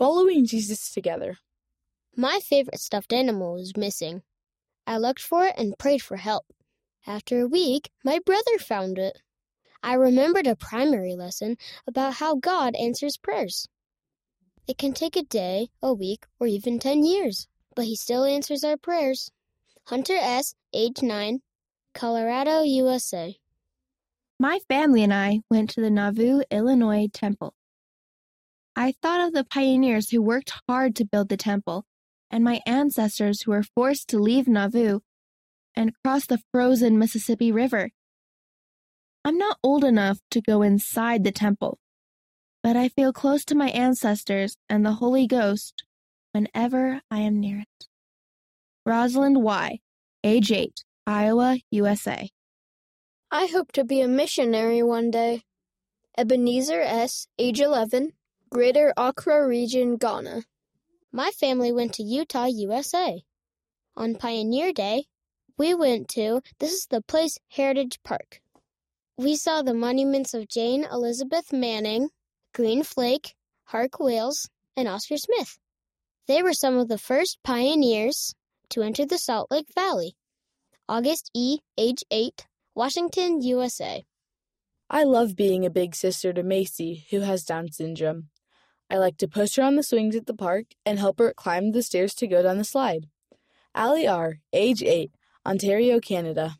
following Jesus together. My favorite stuffed animal was missing. I looked for it and prayed for help. After a week, my brother found it. I remembered a primary lesson about how God answers prayers. It can take a day, a week, or even 10 years, but He still answers our prayers. Hunter S., age 9, Colorado, USA. My family and I went to the Nauvoo, Illinois temple. I thought of the pioneers who worked hard to build the temple and my ancestors who were forced to leave Nauvoo and cross the frozen Mississippi River. I'm not old enough to go inside the temple, but I feel close to my ancestors and the Holy Ghost whenever I am near it. Rosalind Y., age 8, Iowa, USA. I hope to be a missionary one day. Ebenezer S., age 11, Greater Accra Region, Ghana. My family went to Utah, USA. On Pioneer Day, we went to, this is the place, Heritage Park. We saw the monuments of Jane Elizabeth Manning, Green Flake, Hark Wales, and Oscar Smith. They were some of the first pioneers to enter the Salt Lake Valley. August E., age 8, Washington, USA. I love being a big sister to Macy, who has Down syndrome. I like to push her on the swings at the park and help her climb the stairs to go down the slide. Allie R., age 8, Ontario, Canada.